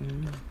嗯。